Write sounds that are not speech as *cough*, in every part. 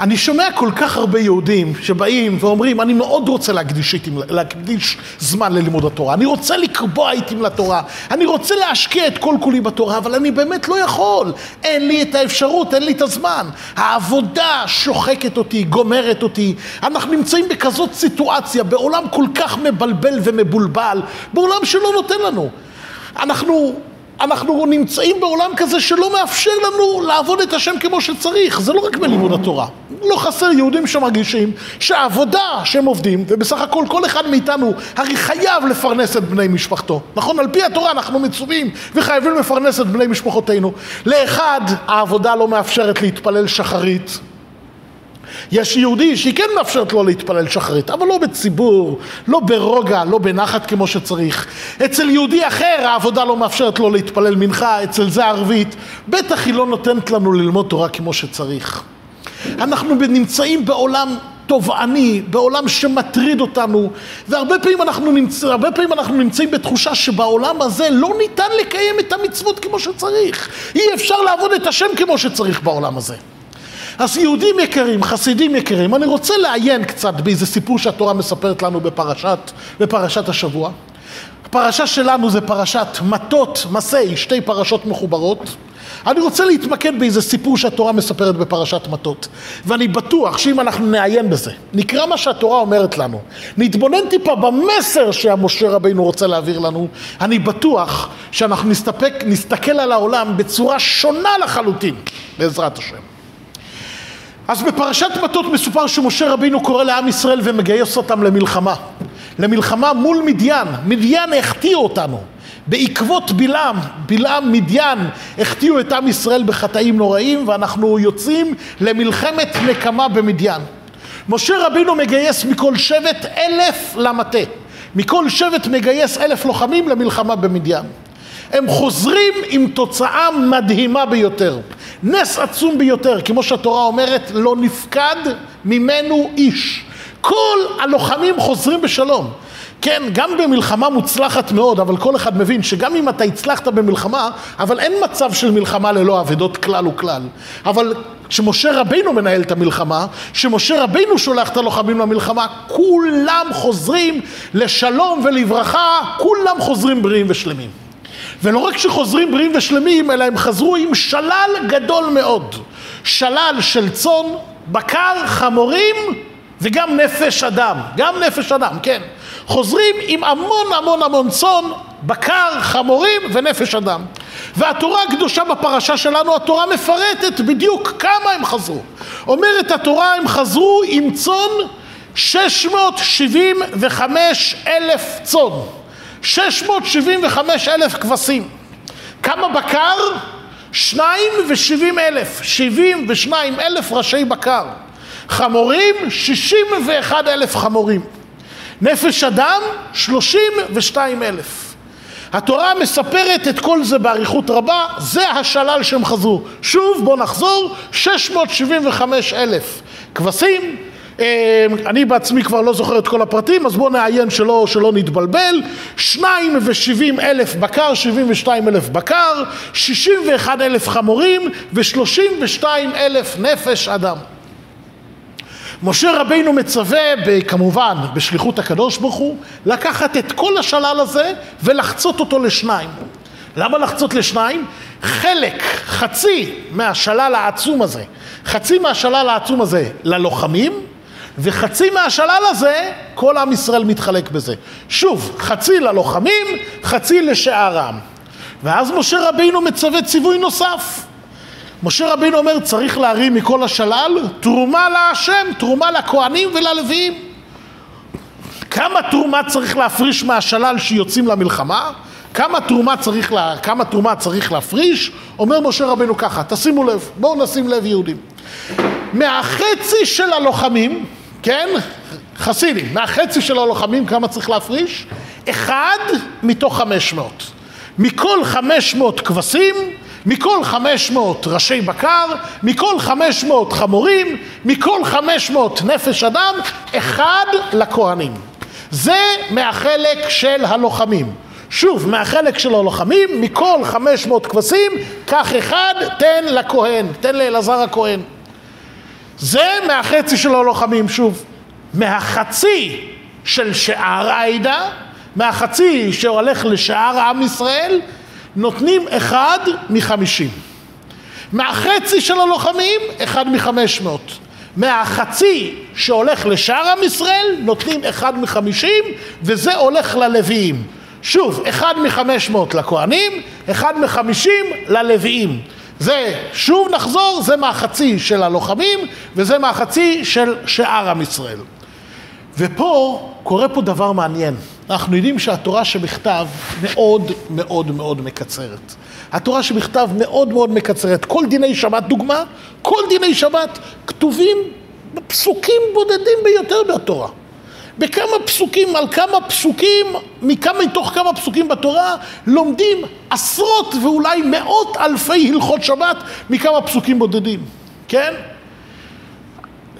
אני שומע כל כך הרבה יהודים שבאים ואומרים, אני מאוד רוצה להקדיש, איתים, להקדיש זמן ללימוד התורה, אני רוצה לקבוע איתים לתורה, אני רוצה להשקיע את כל כולי בתורה, אבל אני באמת לא יכול, אין לי את האפשרות, אין לי את הזמן. העבודה שוחקת אותי, גומרת אותי, אנחנו נמצאים בכזאת סיטואציה, בעולם כל כך מבלבל ומבולבל, בעולם שלא נותן לנו. אנחנו אנחנו נמצאים בעולם כזה שלא מאפשר לנו לעבוד את השם כמו שצריך, זה לא רק בלימוד התורה. לא חסר יהודים שמרגישים שהעבודה שהם עובדים, ובסך הכל כל אחד מאיתנו הרי חייב לפרנס את בני משפחתו. נכון? על פי התורה אנחנו מצווים וחייבים לפרנס את בני משפחותינו. לאחד העבודה לא מאפשרת להתפלל שחרית. יש יהודי שהיא כן מאפשרת לו להתפלל שחרית, אבל לא בציבור, לא ברוגע, לא בנחת כמו שצריך. אצל יהודי אחר העבודה לא מאפשרת לו להתפלל מנחה, אצל זה ערבית. בטח היא לא נותנת לנו ללמוד תורה כמו שצריך. אנחנו נמצאים בעולם תובעני, בעולם שמטריד אותנו, והרבה פעמים אנחנו, נמצ... הרבה פעמים אנחנו נמצאים בתחושה שבעולם הזה לא ניתן לקיים את המצוות כמו שצריך. אי אפשר לעבוד את השם כמו שצריך בעולם הזה. אז יהודים יקרים, חסידים יקרים, אני רוצה לעיין קצת באיזה סיפור שהתורה מספרת לנו בפרשת, בפרשת השבוע. הפרשה שלנו זה פרשת מטות מסי, שתי פרשות מחוברות. אני רוצה להתמקד באיזה סיפור שהתורה מספרת בפרשת מטות. ואני בטוח שאם אנחנו נעיין בזה, נקרא מה שהתורה אומרת לנו, נתבונן טיפה במסר שהמשה רבינו רוצה להעביר לנו, אני בטוח שאנחנו נסתפק, נסתכל על העולם בצורה שונה לחלוטין, בעזרת השם. אז בפרשת מטות מסופר שמשה רבינו קורא לעם ישראל ומגייס אותם למלחמה. למלחמה מול מדיין. מדיין החטיאו אותנו. בעקבות בלעם, בלעם מדיין החטיאו את עם ישראל בחטאים נוראים ואנחנו יוצאים למלחמת נקמה במדיין. משה רבינו מגייס מכל שבט אלף למטה. מכל שבט מגייס אלף לוחמים למלחמה במדיין. הם חוזרים עם תוצאה מדהימה ביותר. נס עצום ביותר, כמו שהתורה אומרת, לא נפקד ממנו איש. כל הלוחמים חוזרים בשלום. כן, גם במלחמה מוצלחת מאוד, אבל כל אחד מבין שגם אם אתה הצלחת במלחמה, אבל אין מצב של מלחמה ללא אבדות כלל וכלל. אבל כשמשה רבינו מנהל את המלחמה, כשמשה רבינו שולח את הלוחמים למלחמה, כולם חוזרים לשלום ולברכה, כולם חוזרים בריאים ושלמים. ולא רק שחוזרים בריאים ושלמים, אלא הם חזרו עם שלל גדול מאוד. שלל של צאן, בקר, חמורים וגם נפש אדם. גם נפש אדם, כן. חוזרים עם המון המון המון צאן, בקר, חמורים ונפש אדם. והתורה הקדושה בפרשה שלנו, התורה מפרטת בדיוק כמה הם חזרו. אומרת התורה, הם חזרו עם צאן 675 אלף צאן. 675 אלף כבשים. כמה בקר? שניים ושבעים אלף. שבעים ושניים אלף ראשי בקר. חמורים? שישים ואחד אלף חמורים. נפש אדם? שלושים ושתיים אלף. התורה מספרת את כל זה באריכות רבה, זה השלל שהם חזרו. שוב, בואו נחזור, 675 אלף כבשים, אני בעצמי כבר לא זוכר את כל הפרטים, אז בואו נעיין שלא, שלא נתבלבל. שניים ושבעים אלף בקר, שבעים ושתיים אלף בקר, שישים ואחד אלף חמורים ושלושים ושתיים אלף נפש אדם. משה רבינו מצווה, כמובן, בשליחות הקדוש ברוך הוא, לקחת את כל השלל הזה ולחצות אותו לשניים. למה לחצות לשניים? חלק, חצי מהשלל העצום הזה, חצי מהשלל העצום הזה ללוחמים, וחצי מהשלל הזה, כל עם ישראל מתחלק בזה. שוב, חצי ללוחמים, חצי לשאר העם. ואז משה רבינו מצווה ציווי נוסף. משה רבינו אומר, צריך להרים מכל השלל תרומה להשם, תרומה לכהנים וללוויים. כמה תרומה צריך להפריש מהשלל שיוצאים למלחמה? כמה תרומה צריך, לה, כמה תרומה צריך להפריש? אומר משה רבינו ככה, תשימו לב, בואו נשים לב יהודים. מהחצי של הלוחמים, כן? חסידים, מהחצי של הלוחמים כמה צריך להפריש? אחד מתוך חמש מאות. מכל חמש מאות כבשים, מכל חמש מאות ראשי בקר, מכל חמש מאות חמורים, מכל חמש מאות נפש אדם, אחד לכהנים. זה מהחלק של הלוחמים. שוב, מהחלק של הלוחמים, מכל חמש מאות כבשים, קח אחד, תן לכהן, תן לאלעזר הכהן. זה מהחצי של הלוחמים, שוב. מהחצי של שער העדה, מהחצי שהולך לשער עם ישראל, נותנים אחד מחמישים. מהחצי של הלוחמים, אחד מחמש מאות. מהחצי שהולך לשאר עם ישראל, נותנים אחד מחמישים, וזה הולך ללוויים. שוב, אחד מחמש מאות לכהנים, אחד מחמישים ללוויים. זה, שוב נחזור, זה מהחצי של הלוחמים, וזה מהחצי של שאר עם ישראל. ופה קורה פה דבר מעניין. אנחנו יודעים שהתורה שבכתב מאוד מאוד מאוד מקצרת. התורה שבכתב מאוד מאוד מקצרת. כל דיני שבת, דוגמה, כל דיני שבת כתובים בפסוקים בודדים ביותר בתורה. בכמה פסוקים, על כמה פסוקים, מכמה, מתוך כמה פסוקים בתורה, לומדים עשרות ואולי מאות אלפי הלכות שבת מכמה פסוקים בודדים, כן?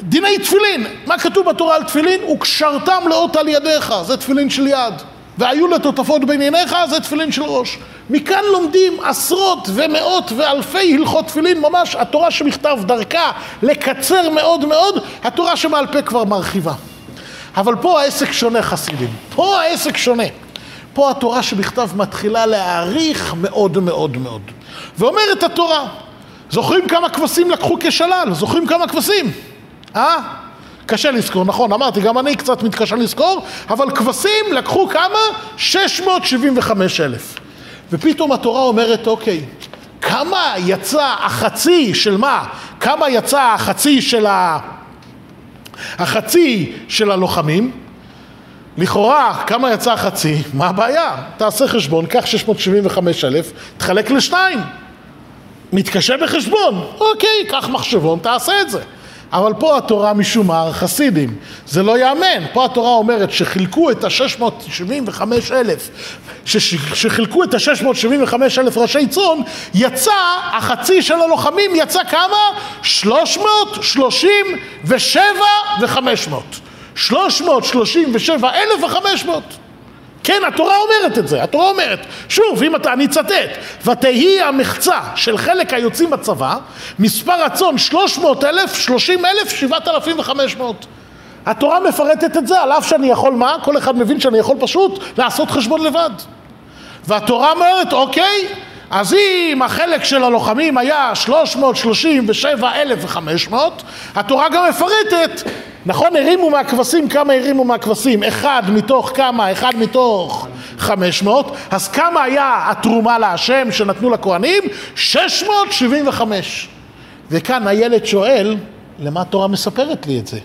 דיני תפילין, מה כתוב בתורה על תפילין? וקשרתם לאות על ידיך, זה תפילין של יד. והיו לטוטפות בין עיניך, זה תפילין של ראש. מכאן לומדים עשרות ומאות ואלפי הלכות תפילין, ממש התורה שמכתב דרכה לקצר מאוד מאוד, התורה שבעל פה כבר מרחיבה. אבל פה העסק שונה חסידים, פה העסק שונה. פה התורה שבכתב מתחילה להעריך מאוד מאוד מאוד. ואומרת התורה, זוכרים כמה כבשים לקחו כשלל? זוכרים כמה כבשים? אה? קשה לזכור, נכון, אמרתי, גם אני קצת מתקשה לזכור, אבל כבשים לקחו כמה? 675 אלף. ופתאום התורה אומרת, אוקיי, כמה יצא החצי של מה? כמה יצא החצי של ה... החצי של הלוחמים? לכאורה, כמה יצא החצי? מה הבעיה? תעשה חשבון, קח 675 אלף, תחלק לשניים. מתקשה בחשבון, אוקיי, קח מחשבון, תעשה את זה. אבל פה התורה משום מה, חסידים, זה לא ייאמן, פה התורה אומרת שחילקו את ה-675 אלף, שחילקו את ה-675 אלף ראשי צאן, יצא, החצי של הלוחמים יצא כמה? 337 ו-500. 337 אלף ו-500. כן, התורה אומרת את זה, התורה אומרת. שוב, אם אתה, אני אצטט, ותהי המחצה של חלק היוצאים בצבא, מספר הצאן 300 אלף, 30 אלף, 7,500. התורה מפרטת את זה, על אף שאני יכול מה? כל אחד מבין שאני יכול פשוט לעשות חשבון לבד. והתורה אומרת, אוקיי, אז אם החלק של הלוחמים היה 337,500, התורה גם מפרטת נכון, הרימו מהכבשים, כמה הרימו מהכבשים? אחד מתוך כמה? אחד מתוך חמש מאות. אז כמה היה התרומה להשם שנתנו לכהנים? שש מאות שבעים וחמש. וכאן הילד שואל, למה התורה מספרת לי את זה?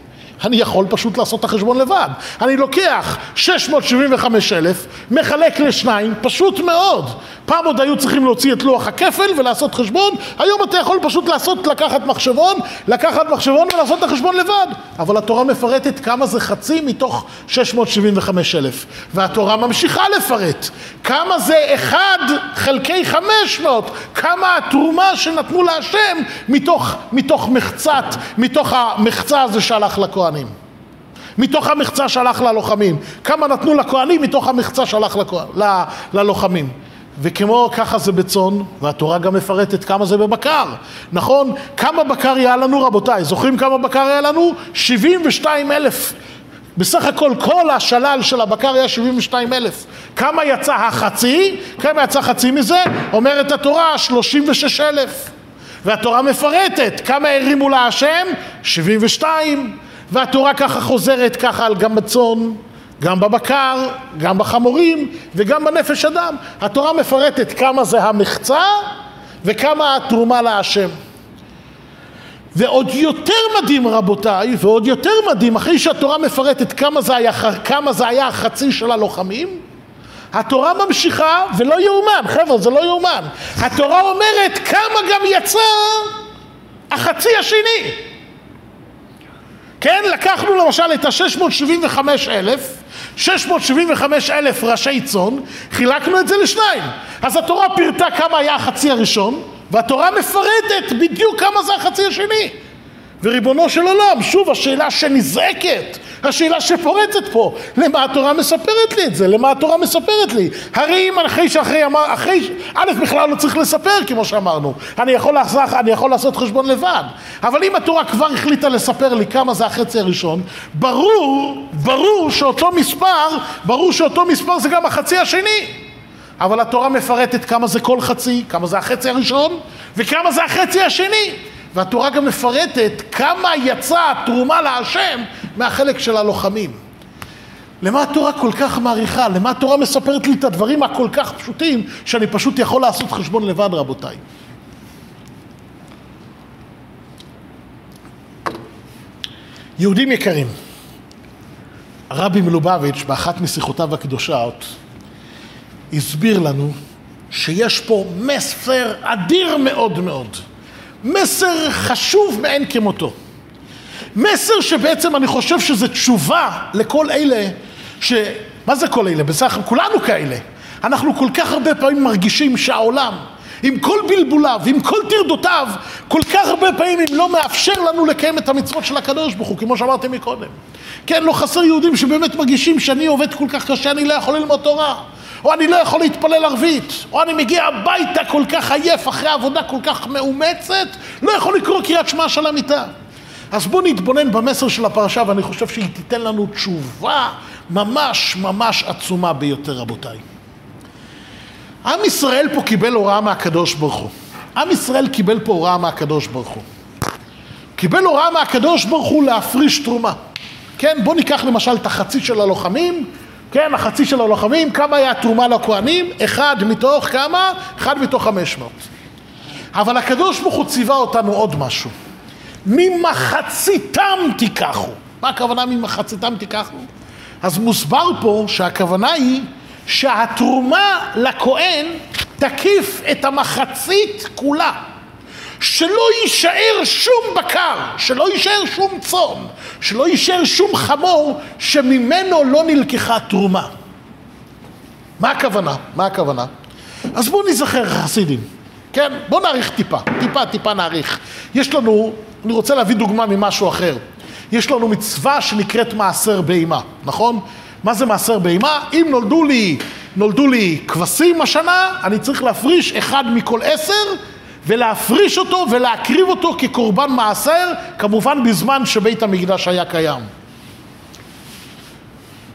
אני יכול פשוט לעשות את החשבון לבד. אני לוקח 675 אלף, מחלק לשניים, פשוט מאוד. פעם עוד היו צריכים להוציא את לוח הכפל ולעשות חשבון, היום אתה יכול פשוט לעשות, לקחת מחשבון, לקחת מחשבון ולעשות את החשבון לבד. אבל התורה מפרטת כמה זה חצי מתוך 675 אלף. והתורה ממשיכה לפרט כמה זה אחד חלקי 500, כמה התרומה שנתנו להשם מתוך, מתוך מחצת, מתוך המחצה הזה שהלך לכהנים. מתוך המחצה שהלך ללוחמים. כמה נתנו לכהנים מתוך המחצה שהלך ללוחמים. וכמו ככה זה בצאן, והתורה גם מפרטת כמה זה בבקר, נכון? כמה בקר היה לנו רבותיי? זוכרים כמה בקר היה לנו? 72 אלף. בסך הכל כל השלל של הבקר היה 72 אלף. כמה יצא החצי? כמה יצא חצי מזה? אומרת התורה 36 אלף. והתורה מפרטת כמה הרימו לה השם? 72. והתורה ככה חוזרת ככה על גם בצאן. גם בבקר, גם בחמורים וגם בנפש אדם. התורה מפרטת כמה זה המחצה וכמה התרומה להשם. ועוד יותר מדהים רבותיי, ועוד יותר מדהים, אחרי שהתורה מפרטת כמה זה היה, כמה זה היה החצי של הלוחמים, התורה ממשיכה, ולא יאומן, חבר'ה, זה לא יאומן. התורה אומרת כמה גם יצא החצי השני. כן, לקחנו למשל את ה-675 אלף, 675 אלף ראשי צאן, חילקנו את זה לשניים. אז התורה פירטה כמה היה החצי הראשון, והתורה מפרטת בדיוק כמה זה החצי השני. וריבונו של עולם, שוב השאלה שנזעקת, השאלה שפורצת פה, למה התורה מספרת לי את זה? למה התורה מספרת לי? הרי אם אחרי שאחרי אמר, אחרי, א' בכלל לא צריך לספר כמו שאמרנו, אני יכול, לעשות, אני יכול לעשות חשבון לבד, אבל אם התורה כבר החליטה לספר לי כמה זה החצי הראשון, ברור, ברור שאותו מספר, ברור שאותו מספר זה גם החצי השני. אבל התורה מפרטת כמה זה כל חצי, כמה זה החצי הראשון וכמה זה החצי השני. והתורה גם מפרטת כמה יצאה תרומה להשם מהחלק של הלוחמים. למה התורה כל כך מעריכה? למה התורה מספרת לי את הדברים הכל כך פשוטים שאני פשוט יכול לעשות חשבון לבד רבותיי? יהודים יקרים, הרבי מלובביץ' באחת משיחותיו הקדושות הסביר לנו שיש פה מסר אדיר מאוד מאוד. מסר חשוב מאין כמותו. מסר שבעצם אני חושב שזה תשובה לכל אלה ש... מה זה כל אלה? בסך הכל כולנו כאלה. אנחנו כל כך הרבה פעמים מרגישים שהעולם, עם כל בלבוליו, עם כל טרדותיו, כל כך הרבה פעמים לא מאפשר לנו לקיים את המצוות של הקדוש ברוך הוא, כמו שאמרתי מקודם. כן, לא חסר יהודים שבאמת מרגישים שאני עובד כל כך קשה, אני לא יכול ללמוד תורה. או אני לא יכול להתפלל ערבית, או אני מגיע הביתה כל כך עייף אחרי עבודה כל כך מאומצת, לא יכול לקרוא קריאת שמע של המיטה. אז בואו נתבונן במסר של הפרשה, ואני חושב שהיא תיתן לנו תשובה ממש ממש עצומה ביותר, רבותיי. עם ישראל פה קיבל הוראה מהקדוש ברוך הוא. עם ישראל קיבל פה הוראה מהקדוש ברוך הוא. קיבל הוראה מהקדוש ברוך הוא להפריש תרומה. כן, בואו ניקח למשל את החצי של הלוחמים, כן, החצי של הלוחמים, כמה היה תרומה לכהנים? אחד מתוך כמה? אחד מתוך חמש מאות. אבל הקדוש ברוך הוא ציווה אותנו עוד משהו. ממחציתם תיקחו. מה הכוונה ממחציתם תיקחו? אז מוסבר פה שהכוונה היא שהתרומה לכהן תקיף את המחצית כולה. שלא יישאר שום בקר, שלא יישאר שום צאן, שלא יישאר שום חמור שממנו לא נלקחה תרומה. מה הכוונה? מה הכוונה? אז בואו נזכר חסידים, כן? בואו נאריך טיפה, טיפה טיפה נאריך. יש לנו, אני רוצה להביא דוגמה ממשהו אחר. יש לנו מצווה שנקראת מעשר בהמה, נכון? מה זה מעשר בהמה? אם נולדו לי, נולדו לי כבשים השנה, אני צריך להפריש אחד מכל עשר ולהפריש אותו ולהקריב אותו כקורבן מעשר, כמובן בזמן שבית המקדש היה קיים.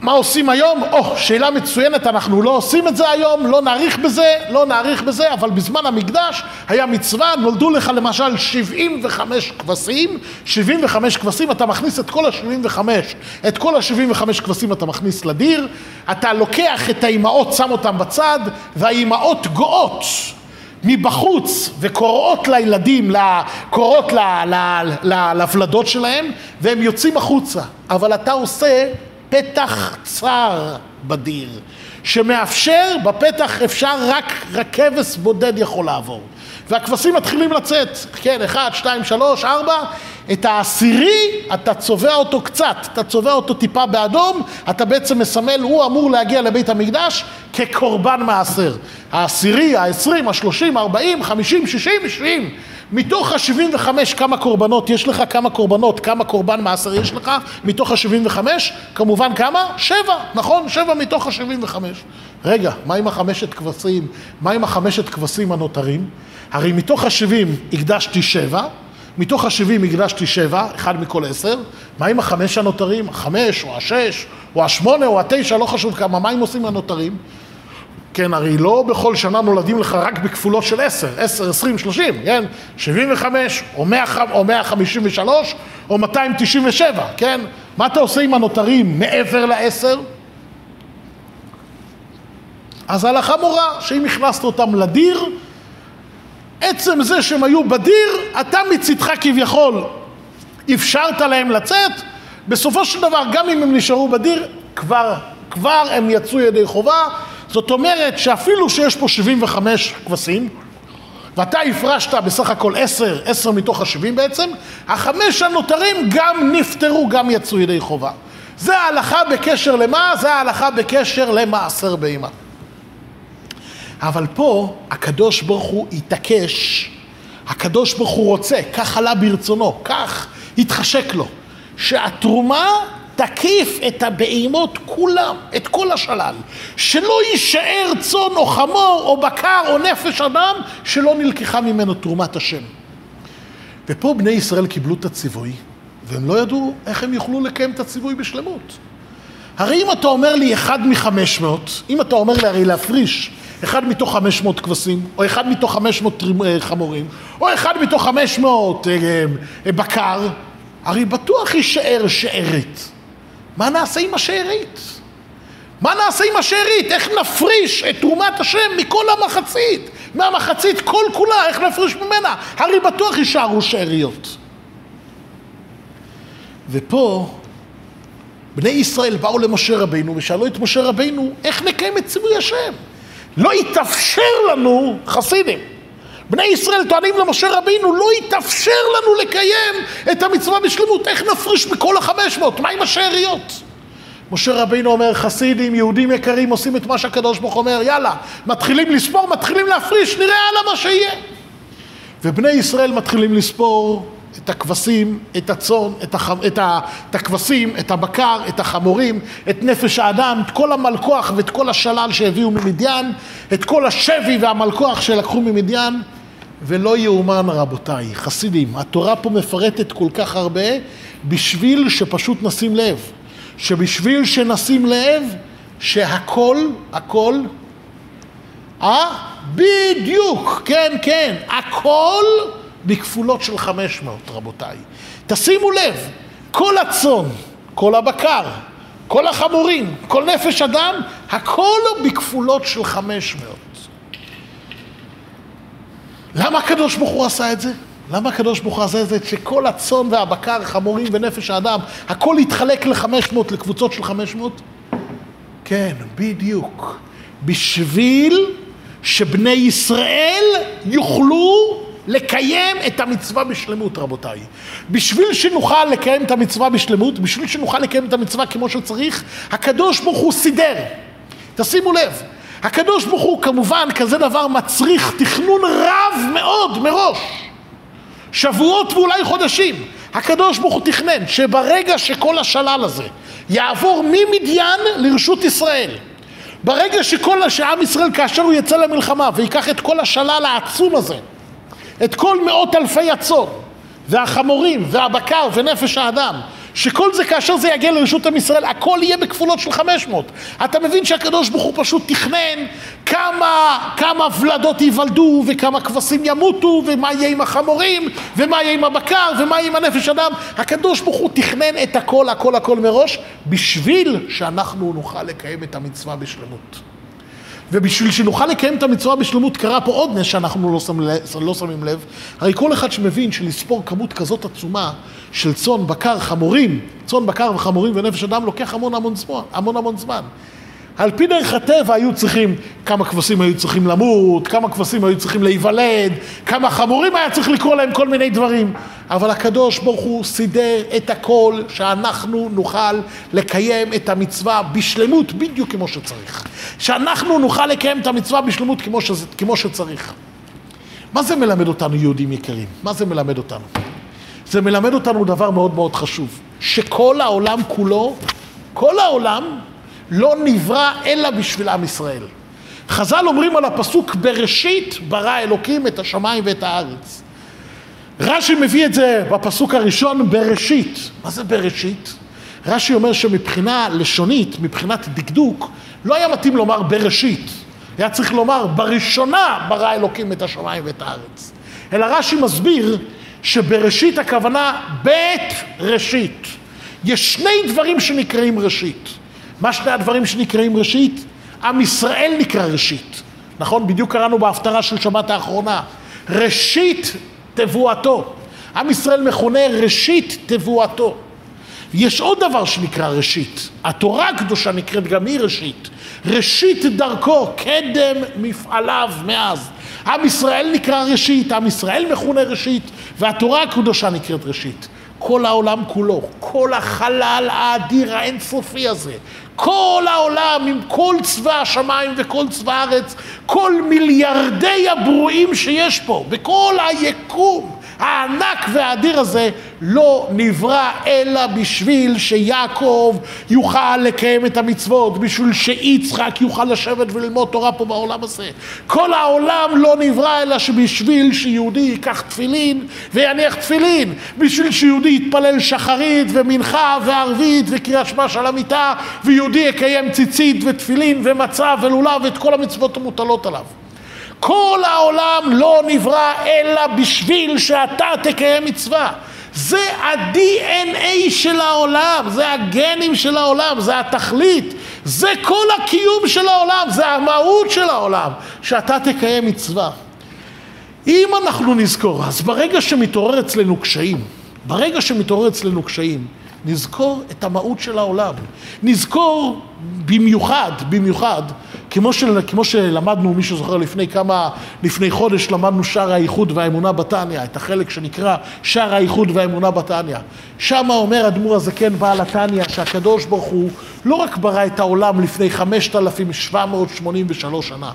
מה עושים היום? או, oh, שאלה מצוינת, אנחנו לא עושים את זה היום, לא נאריך בזה, לא נאריך בזה, אבל בזמן המקדש היה מצווה, נולדו לך למשל 75 כבשים, 75 כבשים, אתה מכניס את כל ה-75, את כל ה-75 כבשים אתה מכניס לדיר, אתה לוקח את האימהות, שם אותן בצד, והאימהות גאות. מבחוץ וקוראות לילדים, קוראות לוולדות שלהם והם יוצאים החוצה. אבל אתה עושה פתח צר בדיר, שמאפשר, בפתח אפשר רק, רק כבש בודד יכול לעבור. והכבשים מתחילים לצאת, כן, אחד, שתיים, שלוש, ארבע, את העשירי, אתה צובע אותו קצת, אתה צובע אותו טיפה באדום, אתה בעצם מסמל, הוא אמור להגיע לבית המקדש כקורבן מעשר. העשירי, העשרים, השלושים, ארבעים, חמישים, שישים, שבעים. מתוך השבעים וחמש כמה קורבנות יש לך? כמה קורבנות? כמה קורבן מעשר יש לך? מתוך השבעים וחמש? כמובן כמה? שבע, נכון? שבע מתוך השבעים וחמש. רגע, מה עם החמשת כבשים? מה עם החמשת כבשים הנותרים? הרי מתוך השבעים הקדשתי שבע, מתוך השבעים הקדשתי שבע, אחד מכל עשר, מה עם החמש הנותרים? החמש, או השש, או השמונה, או התשע, לא חשוב כמה, מה הם עושים הנותרים? כן, הרי לא בכל שנה נולדים לך רק בכפולות של עשר, עשר, עשרים, שלושים, כן? שבעים וחמש, או מאה חמישים ושלוש, או מאתיים תשעים ושבע, כן? מה אתה עושה עם הנותרים מעבר לעשר? אז ההלכה מורה שאם הכנסת אותם לדיר, עצם זה שהם היו בדיר, אתה מצידך כביכול אפשרת להם לצאת, בסופו של דבר גם אם הם נשארו בדיר, כבר, כבר הם יצאו ידי חובה, זאת אומרת שאפילו שיש פה 75 כבשים, ואתה הפרשת בסך הכל 10, 10 מתוך ה-70 בעצם, החמש הנותרים גם נפטרו, גם יצאו ידי חובה. זה ההלכה בקשר למה? זה ההלכה בקשר למעשר בהמה. אבל פה הקדוש ברוך הוא התעקש, הקדוש ברוך הוא רוצה, כך עלה ברצונו, כך התחשק לו, שהתרומה תקיף את הבהמות כולם, את כל השלל, שלא יישאר צאן או חמור או בקר או נפש אדם שלא נלקחה ממנו תרומת השם. ופה בני ישראל קיבלו את הציווי, והם לא ידעו איך הם יוכלו לקיים את הציווי בשלמות. הרי אם אתה אומר לי אחד מחמש מאות, אם אתה אומר לי הרי להפריש אחד מתוך חמש מאות כבשים, או אחד מתוך חמש מאות אה, חמורים, או אחד מתוך חמש מאות אה, אה, בקר, הרי בטוח יישאר שארית. מה נעשה עם השארית? מה נעשה עם השארית? איך נפריש את תרומת השם מכל המחצית? מהמחצית כל כולה, איך נפריש ממנה? הרי בטוח יישארו שאריות. ופה בני ישראל באו למשה רבינו ושאלו את משה רבינו, איך נקיים את ציווי השם? לא יתאפשר לנו, חסידים, בני ישראל טוענים למשה רבינו, לא יתאפשר לנו לקיים את המצווה בשלמות, איך נפריש מכל החמש מאות? מה עם השאריות? משה רבינו אומר, חסידים, יהודים יקרים, עושים את מה שהקדוש ברוך אומר, יאללה, מתחילים לספור, מתחילים להפריש, נראה הלאה מה שיהיה. ובני ישראל מתחילים לספור את הכבשים, את הצאן, את, הח... את, ה... את הכבשים, את הבקר, את החמורים, את נפש האדם, את כל המלכוח ואת כל השלל שהביאו ממדיין, את כל השבי והמלכוח שלקחו ממדיין, ולא יאומן רבותיי, חסידים, התורה פה מפרטת כל כך הרבה בשביל שפשוט נשים לב, שבשביל שנשים לב שהכל, הכל, אה? בדיוק, כן, כן, הכל בכפולות של 500, רבותיי. תשימו לב, כל הצאן, כל הבקר, כל החמורים, כל נפש אדם, הכל בכפולות של 500. למה הקדוש ברוך הוא עשה את זה? למה הקדוש ברוך הוא עשה את זה? שכל הצאן והבקר, חמורים ונפש האדם, הכל יתחלק ל-500, לקבוצות של 500? כן, בדיוק. בשביל שבני ישראל יוכלו לקיים את המצווה בשלמות, רבותיי. בשביל שנוכל לקיים את המצווה בשלמות, בשביל שנוכל לקיים את המצווה כמו שצריך, הקדוש ברוך הוא סידר. תשימו לב, הקדוש ברוך הוא כמובן, כזה דבר מצריך תכנון רב מאוד מראש. שבועות ואולי חודשים. הקדוש ברוך הוא תכנן שברגע שכל השלל הזה יעבור ממדיין לרשות ישראל, ברגע שכל, שעם ישראל כאשר הוא יצא למלחמה ויקח את כל השלל העצום הזה את כל מאות אלפי הצאן והחמורים והבקר ונפש האדם שכל זה כאשר זה יגיע לרשות עם ישראל הכל יהיה בכפולות של 500 אתה מבין שהקדוש ברוך הוא פשוט תכנן כמה, כמה ולדות ייוולדו וכמה כבשים ימותו ומה יהיה עם החמורים ומה יהיה עם הבקר ומה יהיה עם הנפש אדם. הקדוש ברוך הוא תכנן את הכל הכל הכל מראש בשביל שאנחנו נוכל לקיים את המצווה בשלמות ובשביל שנוכל לקיים את המצווה בשלמות קרה פה עוד נס שאנחנו לא, שם, לא שמים לב. הרי כל אחד שמבין שלספור כמות כזאת עצומה של צאן, בקר, חמורים, צאן, בקר וחמורים ונפש אדם לוקח המון המון זמן. המון המון זמן. על פי דרך הטבע היו צריכים, כמה כבשים היו צריכים למות, כמה כבשים היו צריכים להיוולד, כמה חמורים היה צריך לקרוא להם כל מיני דברים. אבל הקדוש ברוך הוא סידר את הכל שאנחנו נוכל לקיים את המצווה בשלמות בדיוק כמו שצריך. שאנחנו נוכל לקיים את המצווה בשלמות כמו, שזה, כמו שצריך. מה זה מלמד אותנו יהודים יקרים? מה זה מלמד אותנו? זה מלמד אותנו דבר מאוד מאוד חשוב, שכל העולם כולו, כל העולם לא נברא אלא בשביל עם ישראל. חז"ל אומרים על הפסוק בראשית ברא אלוקים את השמיים ואת הארץ. רש"י מביא את זה בפסוק הראשון בראשית. מה זה בראשית? רש"י אומר שמבחינה לשונית, מבחינת דקדוק, לא היה מתאים לומר בראשית. היה צריך לומר בראשונה ברא אלוקים את השמיים ואת הארץ. אלא רש"י מסביר שבראשית הכוונה בית ראשית. יש שני דברים שנקראים ראשית. מה שני הדברים שנקראים ראשית? עם ישראל נקרא ראשית. נכון? בדיוק קראנו בהפטרה של שבת האחרונה. ראשית תבואתו. עם ישראל מכונה ראשית תבואתו. יש עוד דבר שנקרא ראשית. התורה הקדושה נקראת גם היא ראשית. ראשית דרכו, קדם מפעליו מאז. עם ישראל נקרא ראשית, עם ישראל מכונה ראשית, והתורה הקדושה נקראת ראשית. כל העולם כולו, כל החלל האדיר האינסופי הזה, כל העולם עם כל צבא השמיים וכל צבא הארץ, כל מיליארדי הברואים שיש פה, בכל היקום הענק והאדיר הזה לא נברא אלא בשביל שיעקב יוכל לקיים את המצוות, בשביל שיצחק יוכל לשבת וללמוד תורה פה בעולם הזה. כל העולם לא נברא אלא שבשביל שיהודי ייקח תפילין ויניח תפילין, בשביל שיהודי יתפלל שחרית ומנחה וערבית וקריאת שמע של המיטה ויהודי יקיים ציצית ותפילין ומצה ולולב ואת כל המצוות המוטלות עליו. כל העולם לא נברא אלא בשביל שאתה תקיים מצווה. זה ה-DNA של העולם, זה הגנים של העולם, זה התכלית, זה כל הקיום של העולם, זה המהות של העולם, שאתה תקיים מצווה. אם אנחנו נזכור, אז ברגע שמתעורר אצלנו קשיים, ברגע שמתעורר אצלנו קשיים, נזכור את המהות של העולם. נזכור במיוחד, במיוחד, כמו, של, כמו שלמדנו, מי שזוכר לפני כמה, לפני חודש למדנו שער האיחוד והאמונה בתניא, את החלק שנקרא שער האיחוד והאמונה בתניא. שם אומר אדמו"ר הזקן בעל התניא שהקדוש ברוך הוא לא רק ברא את העולם לפני 5,783 שנה,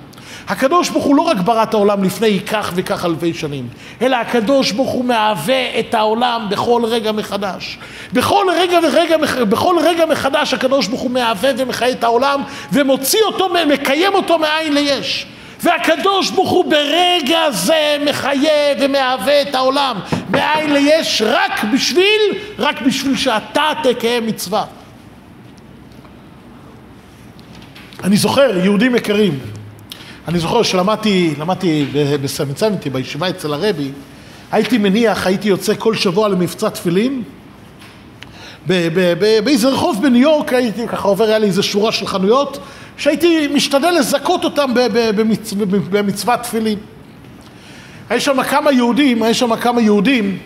הקדוש ברוך הוא לא רק ברא את העולם לפני כך וכך אלפי שנים, אלא הקדוש ברוך הוא מהווה את העולם בכל רגע מחדש. בכל רגע ורגע, בכל רגע מחדש הקדוש ברוך הוא מהווה ומחיה את העולם ומוציא אותו, מקיים אותו מאין ליש. והקדוש ברוך הוא ברגע זה מחיה ומהווה את העולם מאין ליש רק בשביל, רק בשביל שאתה תקיים מצווה. אני זוכר, יהודים יקרים, אני זוכר שלמדתי, למדתי בסמיצמיתי, בישיבה אצל הרבי, הייתי מניח, הייתי יוצא כל שבוע למבצע תפילין, באיזה רחוב בניו יורק, הייתי ככה עובר, היה לי איזה שורה של חנויות, שהייתי משתדל לזכות אותם במצוות תפילין. היה שם כמה יהודים, היה שם כמה יהודים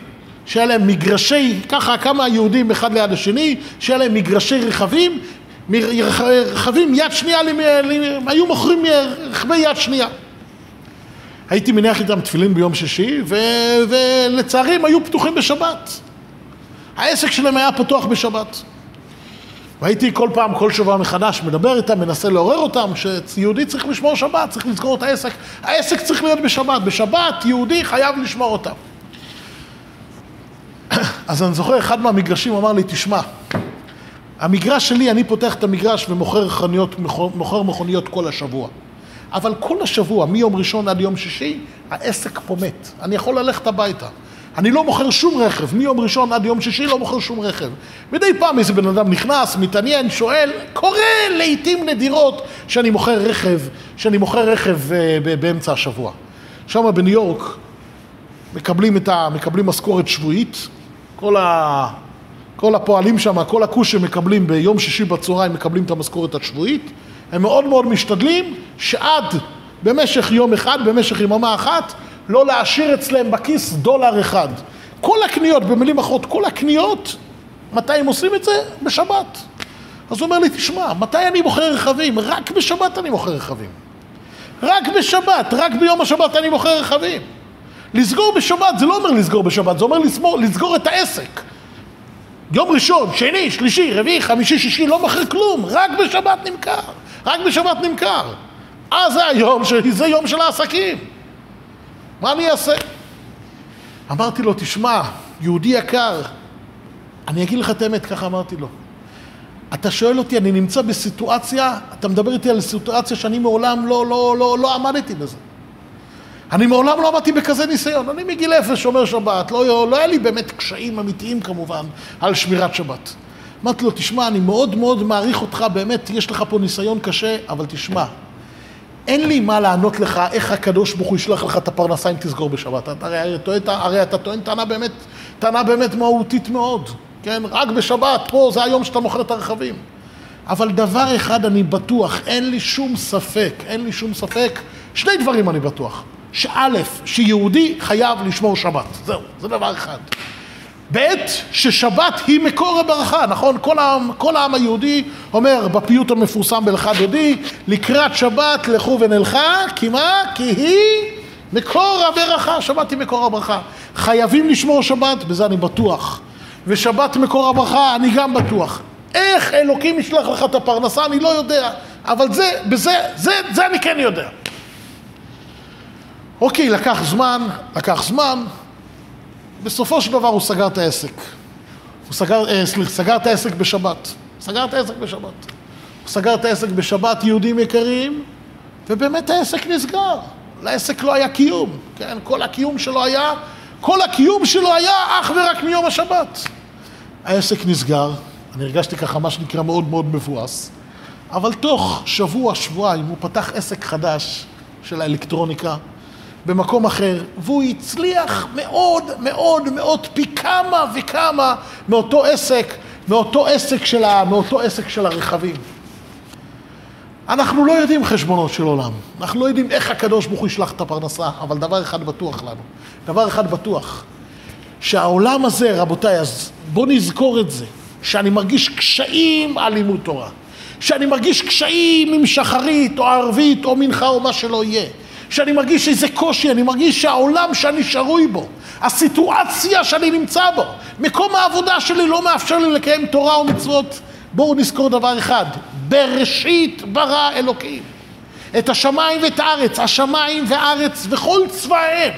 שהיה להם מגרשי, ככה כמה יהודים אחד ליד השני, שהיה להם מגרשי רכבים, רכבים יד שנייה, היו מוכרים רכבי יד שנייה. הייתי מניח איתם תפילין ביום שישי, ו... ולצערי הם היו פתוחים בשבת. העסק שלהם היה פתוח בשבת. והייתי כל פעם, כל שבוע מחדש, מדבר איתם, מנסה לעורר אותם, שיהודי צריך לשמור שבת, צריך לזכור את העסק. העסק צריך להיות בשבת. בשבת יהודי חייב לשמור אותם. *coughs* אז אני זוכר, אחד מהמגרשים אמר לי, תשמע, המגרש שלי, אני פותח את המגרש ומוכר חנויות, מוכר מכוניות כל השבוע. אבל כל השבוע, מיום ראשון עד יום שישי, העסק פה מת. אני יכול ללכת הביתה. אני לא מוכר שום רכב, מיום ראשון עד יום שישי לא מוכר שום רכב. מדי פעם איזה בן אדם נכנס, מתעניין, שואל, קורה לעיתים נדירות שאני מוכר רכב, שאני מוכר רכב uh, באמצע השבוע. שם בניו יורק מקבלים, ה, מקבלים משכורת שבועית, כל. כל הפועלים שם, כל הכוש שמקבלים ביום שישי בצהריים מקבלים את המשכורת השבועית, הם מאוד מאוד משתדלים שעד במשך יום אחד, במשך יממה אחת, לא להשאיר אצלם בכיס דולר אחד. כל הקניות, במילים אחרות, כל הקניות, מתי הם עושים את זה? בשבת. אז הוא אומר לי, תשמע, מתי אני מוכר רכבים? רק בשבת אני מוכר רכבים. רק בשבת, רק ביום השבת אני מוכר רכבים. לסגור בשבת זה לא אומר לסגור בשבת, זה אומר לסגור, לסגור את העסק. יום ראשון, שני, שלישי, רביעי, חמישי, שישי, לא מוכר כלום, רק בשבת נמכר, רק בשבת נמכר. אה, זה היום, זה יום של העסקים. מה אני אעשה? אמרתי לו, תשמע, יהודי יקר, אני אגיד לך את האמת, ככה אמרתי לו. אתה שואל אותי, אני נמצא בסיטואציה, אתה מדבר איתי על סיטואציה שאני מעולם לא, לא, לא, לא עמדתי בזה. אני מעולם לא עמדתי בכזה ניסיון. אני מגיל אפס שומר שבת, לא, לא היה לי באמת קשיים אמיתיים כמובן על שמירת שבת. אמרתי לו, תשמע, אני מאוד מאוד מעריך אותך, באמת, יש לך פה ניסיון קשה, אבל תשמע, אין לי מה לענות לך איך הקדוש ברוך הוא ישלח לך את הפרנסה אם תסגור בשבת. אתה, הרי, טוען, הרי אתה טוען טענה באמת, טענה באמת מהותית מאוד, כן? רק בשבת, פה זה היום שאתה מוכר את הרכבים. אבל דבר אחד אני בטוח, אין לי שום ספק, אין לי שום ספק, שני דברים אני בטוח. שא', שיהודי חייב לשמור שבת. זהו, זה דבר אחד. ב', ששבת היא מקור הברכה, נכון? כל העם, כל העם היהודי אומר בפיוט המפורסם בלכה דודי, לקראת שבת לכו ונלכה, כי מה? כי היא מקור הברכה, שבת היא מקור הברכה. חייבים לשמור שבת, בזה אני בטוח. ושבת מקור הברכה, אני גם בטוח. איך אלוקים ישלח לך את הפרנסה, אני לא יודע. אבל זה, בזה, זה, זה אני כן יודע. אוקיי, לקח זמן, לקח זמן, בסופו של דבר הוא סגר את העסק. הוא סגר, אה, סליחה, סגר את העסק בשבת. סגר את העסק בשבת. הוא סגר את העסק בשבת, יהודים יקרים, ובאמת העסק נסגר. לעסק לא היה קיום, כן? כל הקיום שלו היה, כל הקיום שלו היה אך ורק מיום השבת. העסק נסגר, אני הרגשתי ככה מה שנקרא מאוד מאוד מבואס, אבל תוך שבוע, שבועיים הוא פתח עסק חדש של האלקטרוניקה במקום אחר, והוא הצליח מאוד מאוד מאוד פי כמה וכמה מאותו עסק, מאותו עסק של, ה, מאותו עסק של הרכבים. אנחנו לא יודעים חשבונות של עולם, אנחנו לא יודעים איך הקדוש ברוך הוא ישלח את הפרנסה, אבל דבר אחד בטוח לנו, דבר אחד בטוח, שהעולם הזה, רבותיי, אז בואו נזכור את זה, שאני מרגיש קשיים על לימוד תורה, שאני מרגיש קשיים עם שחרית או ערבית או מנחה או מה שלא יהיה, שאני מרגיש איזה קושי, אני מרגיש שהעולם שאני שרוי בו, הסיטואציה שאני נמצא בו, מקום העבודה שלי לא מאפשר לי לקיים תורה ומצוות, בואו נזכור דבר אחד, בראשית ברא אלוקים. את השמיים ואת הארץ, השמיים והארץ וכל צבאיהם,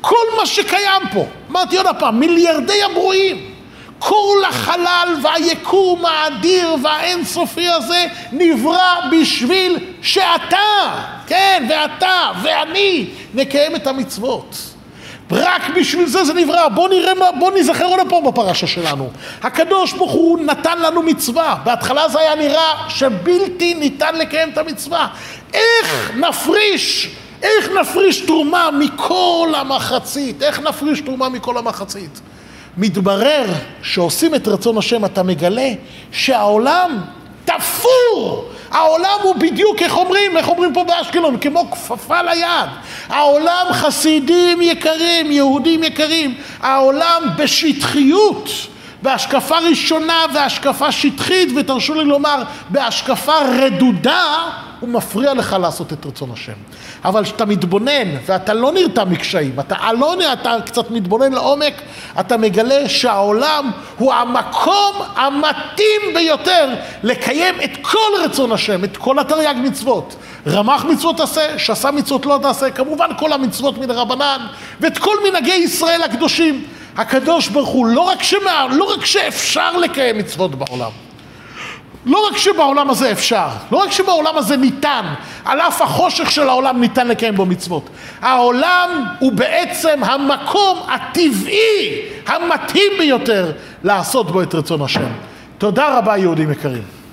כל מה שקיים פה, אמרתי עוד פעם, מיליארדי הברואים, כל החלל והיקום האדיר והאינסופי הזה נברא בשביל שאתה, כן, ואתה ואני נקיים את המצוות. רק בשביל זה זה נברא. בוא נראה, מה, בוא נזכר עוד פעם בפרשה שלנו. הקדוש ברוך הוא נתן לנו מצווה. בהתחלה זה היה נראה שבלתי ניתן לקיים את המצווה. איך נפריש, איך נפריש תרומה מכל המחצית? איך נפריש תרומה מכל המחצית? מתברר שעושים את רצון השם, אתה מגלה שהעולם תפור. העולם הוא בדיוק, איך אומרים, איך אומרים פה באשקלון, כמו כפפה ליד. העולם חסידים יקרים, יהודים יקרים, העולם בשטחיות, בהשקפה ראשונה והשקפה שטחית, ותרשו לי לומר, בהשקפה רדודה, הוא מפריע לך לעשות את רצון השם. אבל כשאתה מתבונן ואתה לא נרתע מקשיים, אתה לא, אתה קצת מתבונן לעומק, אתה מגלה שהעולם הוא המקום המתאים ביותר לקיים את כל רצון השם, את כל התרי"ג מצוות. רמ"ח מצוות תעשה, שעשה מצוות לא תעשה, כמובן כל המצוות מן הרבנן, ואת כל מנהגי ישראל הקדושים. הקדוש ברוך הוא, לא רק, שמה, לא רק שאפשר לקיים מצוות בעולם, לא רק שבעולם הזה אפשר, לא רק שבעולם הזה ניתן, על אף החושך של העולם ניתן לקיים בו מצוות. העולם הוא בעצם המקום הטבעי, המתאים ביותר לעשות בו את רצון השם. תודה רבה יהודים יקרים.